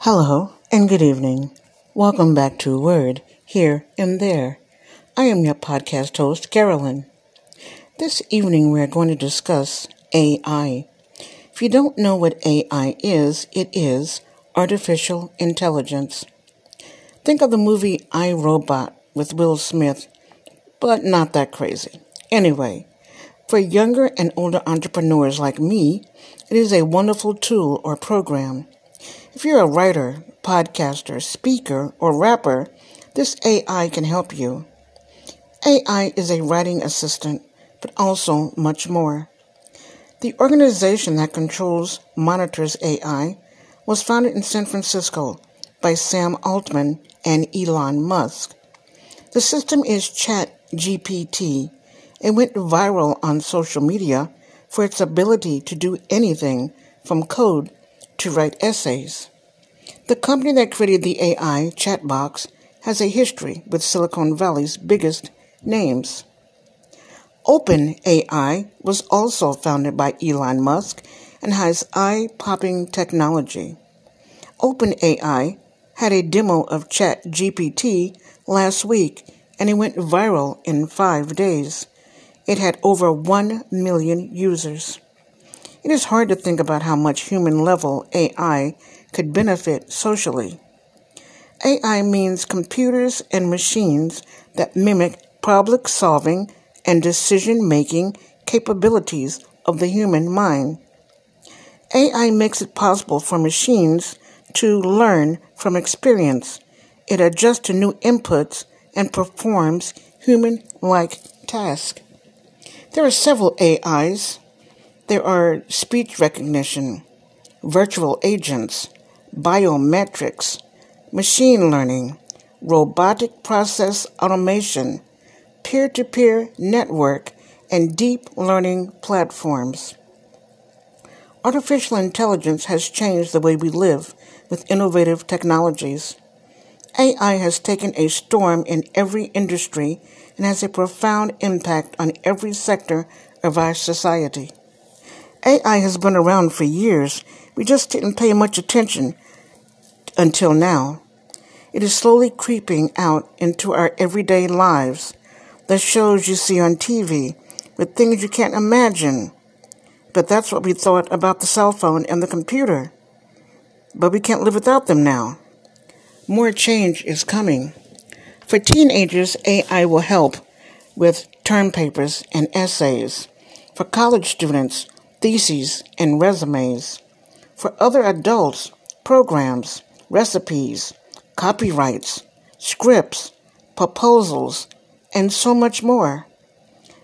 Hello and good evening. Welcome back to Word Here and There. I am your podcast host, Carolyn. This evening we are going to discuss AI. If you don't know what AI is, it is artificial intelligence. Think of the movie I Robot with Will Smith, but not that crazy. Anyway, for younger and older entrepreneurs like me, it is a wonderful tool or program. If you're a writer, podcaster, speaker, or rapper, this AI can help you. AI is a writing assistant, but also much more. The organization that controls monitors AI was founded in San Francisco by Sam Altman and Elon Musk. The system is ChatGPT and went viral on social media for its ability to do anything from code to write essays. The company that created the AI chatbox has a history with Silicon Valley's biggest names. OpenAI was also founded by Elon Musk and has eye popping technology. OpenAI had a demo of ChatGPT last week and it went viral in five days. It had over 1 million users. It is hard to think about how much human level AI could benefit socially. AI means computers and machines that mimic problem solving and decision making capabilities of the human mind. AI makes it possible for machines to learn from experience. It adjusts to new inputs and performs human like tasks. There are several AIs. There are speech recognition, virtual agents, biometrics, machine learning, robotic process automation, peer to peer network, and deep learning platforms. Artificial intelligence has changed the way we live with innovative technologies. AI has taken a storm in every industry and has a profound impact on every sector of our society. AI has been around for years. We just didn't pay much attention until now. It is slowly creeping out into our everyday lives. The shows you see on TV with things you can't imagine. But that's what we thought about the cell phone and the computer. But we can't live without them now. More change is coming. For teenagers, AI will help with term papers and essays. For college students, theses and resumes. For other adults, programs, recipes, copyrights, scripts, proposals, and so much more.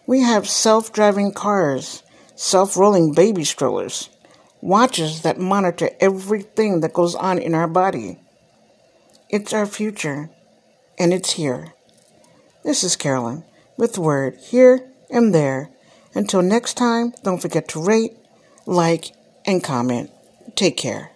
We have self driving cars, self rolling baby strollers, watches that monitor everything that goes on in our body it's our future, and it's here. This is Carolyn with Word here and there. Until next time, don't forget to rate, like, and comment. Take care.